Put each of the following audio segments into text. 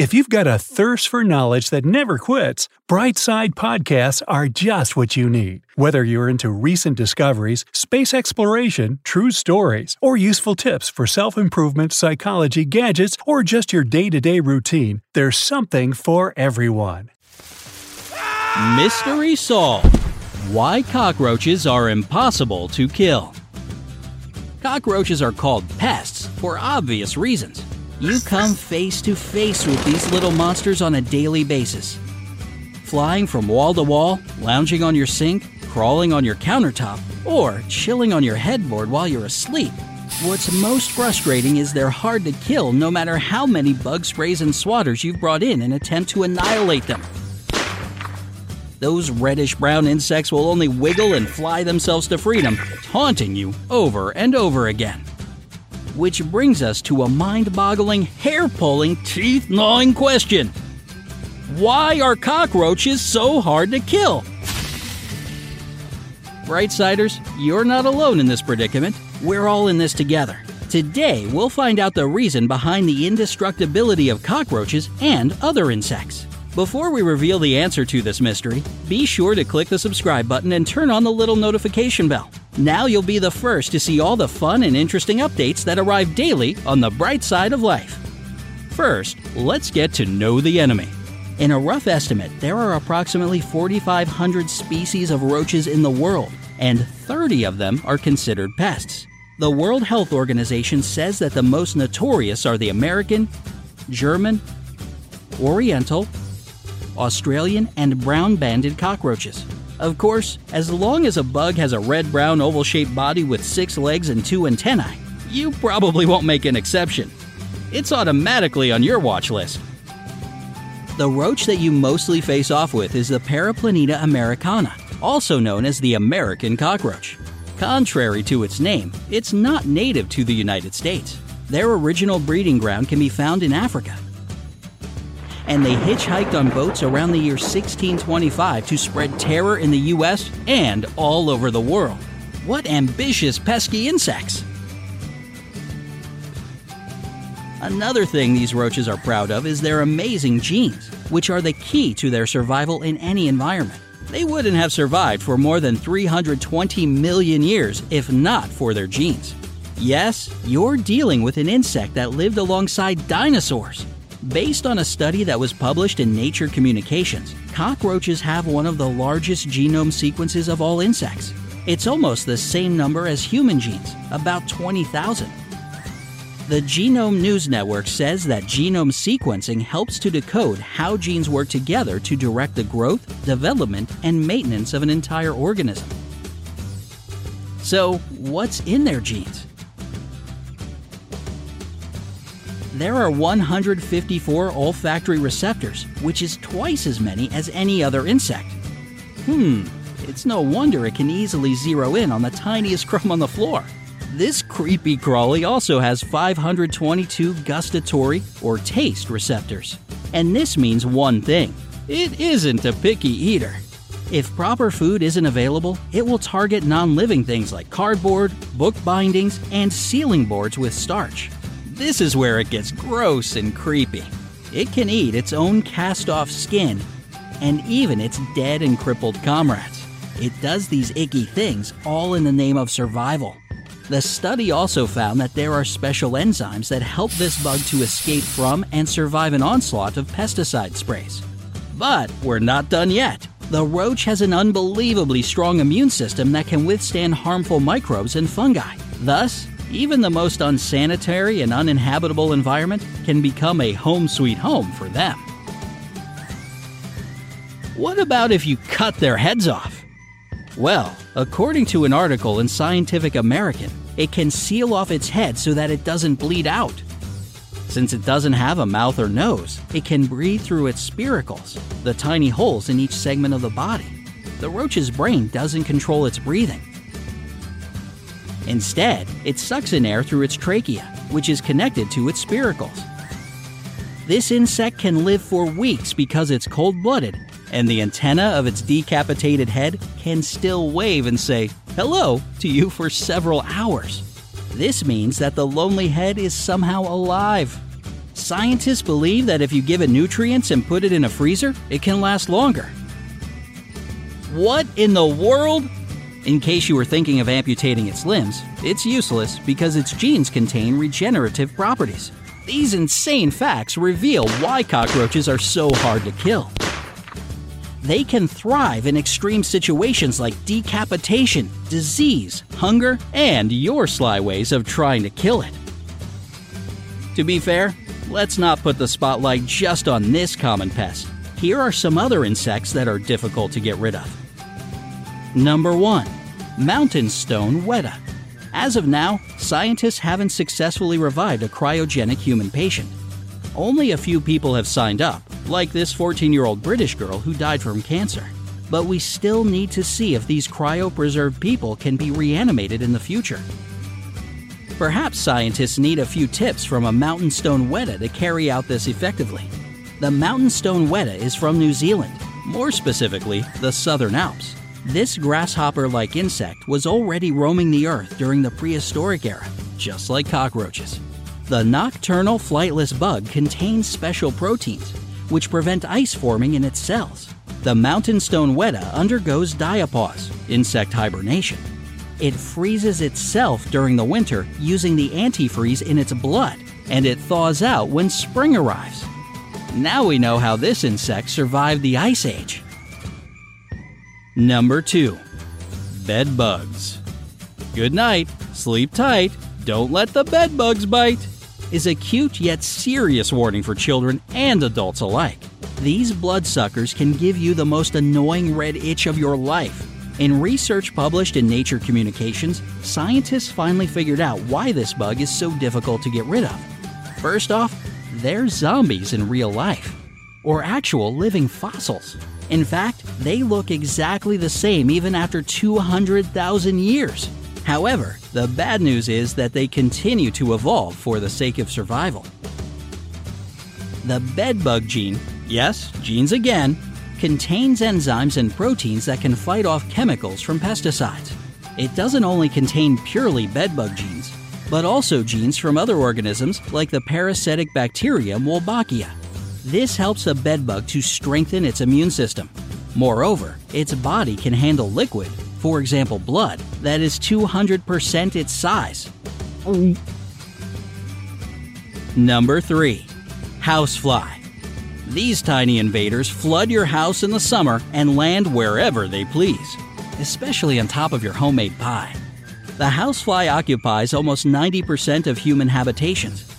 If you've got a thirst for knowledge that never quits, Brightside Podcasts are just what you need. Whether you're into recent discoveries, space exploration, true stories, or useful tips for self improvement, psychology, gadgets, or just your day to day routine, there's something for everyone. Mystery solved. Why cockroaches are impossible to kill. Cockroaches are called pests for obvious reasons. You come face to face with these little monsters on a daily basis. Flying from wall to wall, lounging on your sink, crawling on your countertop, or chilling on your headboard while you're asleep. What's most frustrating is they're hard to kill no matter how many bug sprays and swatters you've brought in an attempt to annihilate them. Those reddish brown insects will only wiggle and fly themselves to freedom, taunting you over and over again. Which brings us to a mind boggling, hair pulling, teeth gnawing question Why are cockroaches so hard to kill? Brightsiders, you're not alone in this predicament. We're all in this together. Today, we'll find out the reason behind the indestructibility of cockroaches and other insects. Before we reveal the answer to this mystery, be sure to click the subscribe button and turn on the little notification bell. Now you'll be the first to see all the fun and interesting updates that arrive daily on the bright side of life. First, let's get to know the enemy. In a rough estimate, there are approximately 4,500 species of roaches in the world, and 30 of them are considered pests. The World Health Organization says that the most notorious are the American, German, Oriental, Australian, and brown banded cockroaches. Of course, as long as a bug has a red brown oval shaped body with six legs and two antennae, you probably won't make an exception. It's automatically on your watch list. The roach that you mostly face off with is the Periplaneta americana, also known as the American cockroach. Contrary to its name, it's not native to the United States. Their original breeding ground can be found in Africa, and they hitchhiked on boats around the year 1625 to spread terror in the US and all over the world. What ambitious, pesky insects! Another thing these roaches are proud of is their amazing genes, which are the key to their survival in any environment. They wouldn't have survived for more than 320 million years if not for their genes. Yes, you're dealing with an insect that lived alongside dinosaurs. Based on a study that was published in Nature Communications, cockroaches have one of the largest genome sequences of all insects. It's almost the same number as human genes, about 20,000. The Genome News Network says that genome sequencing helps to decode how genes work together to direct the growth, development, and maintenance of an entire organism. So, what's in their genes? There are 154 olfactory receptors, which is twice as many as any other insect. Hmm, it's no wonder it can easily zero in on the tiniest crumb on the floor. This creepy crawly also has 522 gustatory or taste receptors. And this means one thing it isn't a picky eater. If proper food isn't available, it will target non living things like cardboard, book bindings, and ceiling boards with starch. This is where it gets gross and creepy. It can eat its own cast off skin and even its dead and crippled comrades. It does these icky things all in the name of survival. The study also found that there are special enzymes that help this bug to escape from and survive an onslaught of pesticide sprays. But we're not done yet. The roach has an unbelievably strong immune system that can withstand harmful microbes and fungi. Thus, even the most unsanitary and uninhabitable environment can become a home sweet home for them. What about if you cut their heads off? Well, according to an article in Scientific American, it can seal off its head so that it doesn't bleed out. Since it doesn't have a mouth or nose, it can breathe through its spiracles, the tiny holes in each segment of the body. The roach's brain doesn't control its breathing, Instead, it sucks in air through its trachea, which is connected to its spiracles. This insect can live for weeks because it's cold blooded, and the antenna of its decapitated head can still wave and say hello to you for several hours. This means that the lonely head is somehow alive. Scientists believe that if you give it nutrients and put it in a freezer, it can last longer. What in the world? In case you were thinking of amputating its limbs, it's useless because its genes contain regenerative properties. These insane facts reveal why cockroaches are so hard to kill. They can thrive in extreme situations like decapitation, disease, hunger, and your sly ways of trying to kill it. To be fair, let's not put the spotlight just on this common pest. Here are some other insects that are difficult to get rid of. Number 1. Mountain Stone Weta. As of now, scientists haven't successfully revived a cryogenic human patient. Only a few people have signed up, like this 14 year old British girl who died from cancer. But we still need to see if these cryopreserved people can be reanimated in the future. Perhaps scientists need a few tips from a mountain stone weta to carry out this effectively. The mountain stone weta is from New Zealand, more specifically, the Southern Alps. This grasshopper like insect was already roaming the earth during the prehistoric era, just like cockroaches. The nocturnal flightless bug contains special proteins, which prevent ice forming in its cells. The mountain stone weta undergoes diapause, insect hibernation. It freezes itself during the winter using the antifreeze in its blood, and it thaws out when spring arrives. Now we know how this insect survived the Ice Age. Number 2. Bed bugs. Good night, sleep tight, don't let the bed bugs bite, is a cute yet serious warning for children and adults alike. These bloodsuckers can give you the most annoying red itch of your life. In research published in Nature Communications, scientists finally figured out why this bug is so difficult to get rid of. First off, they're zombies in real life, or actual living fossils. In fact, they look exactly the same even after 200,000 years. However, the bad news is that they continue to evolve for the sake of survival. The bedbug gene, yes, genes again, contains enzymes and proteins that can fight off chemicals from pesticides. It doesn't only contain purely bedbug genes, but also genes from other organisms like the parasitic bacterium Wolbachia. This helps a bedbug to strengthen its immune system. Moreover, its body can handle liquid, for example blood, that is 200% its size. Number 3. Housefly. These tiny invaders flood your house in the summer and land wherever they please, especially on top of your homemade pie. The housefly occupies almost 90% of human habitations.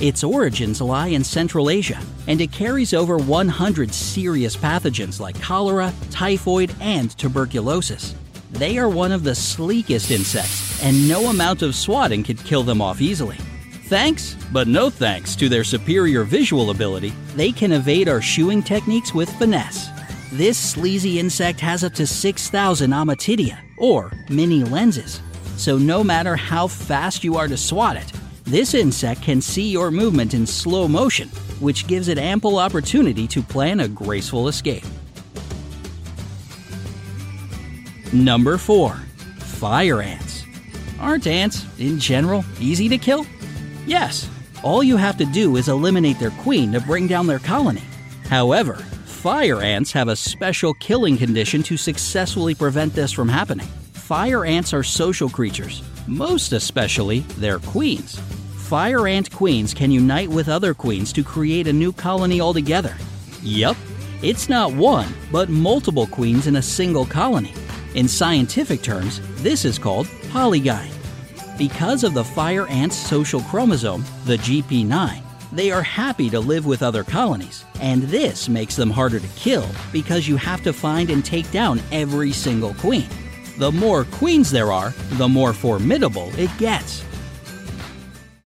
Its origins lie in Central Asia, and it carries over 100 serious pathogens like cholera, typhoid, and tuberculosis. They are one of the sleekest insects, and no amount of swatting could kill them off easily. Thanks, but no thanks to their superior visual ability, they can evade our shooing techniques with finesse. This sleazy insect has up to 6,000 ommatidia, or mini lenses. So no matter how fast you are to swat it, this insect can see your movement in slow motion, which gives it ample opportunity to plan a graceful escape. Number 4. Fire ants. Aren't ants, in general, easy to kill? Yes, all you have to do is eliminate their queen to bring down their colony. However, fire ants have a special killing condition to successfully prevent this from happening. Fire ants are social creatures, most especially their queens. Fire ant queens can unite with other queens to create a new colony altogether. Yup, it's not one, but multiple queens in a single colony. In scientific terms, this is called polygyne. Because of the fire ant's social chromosome, the GP9, they are happy to live with other colonies, and this makes them harder to kill because you have to find and take down every single queen. The more queens there are, the more formidable it gets.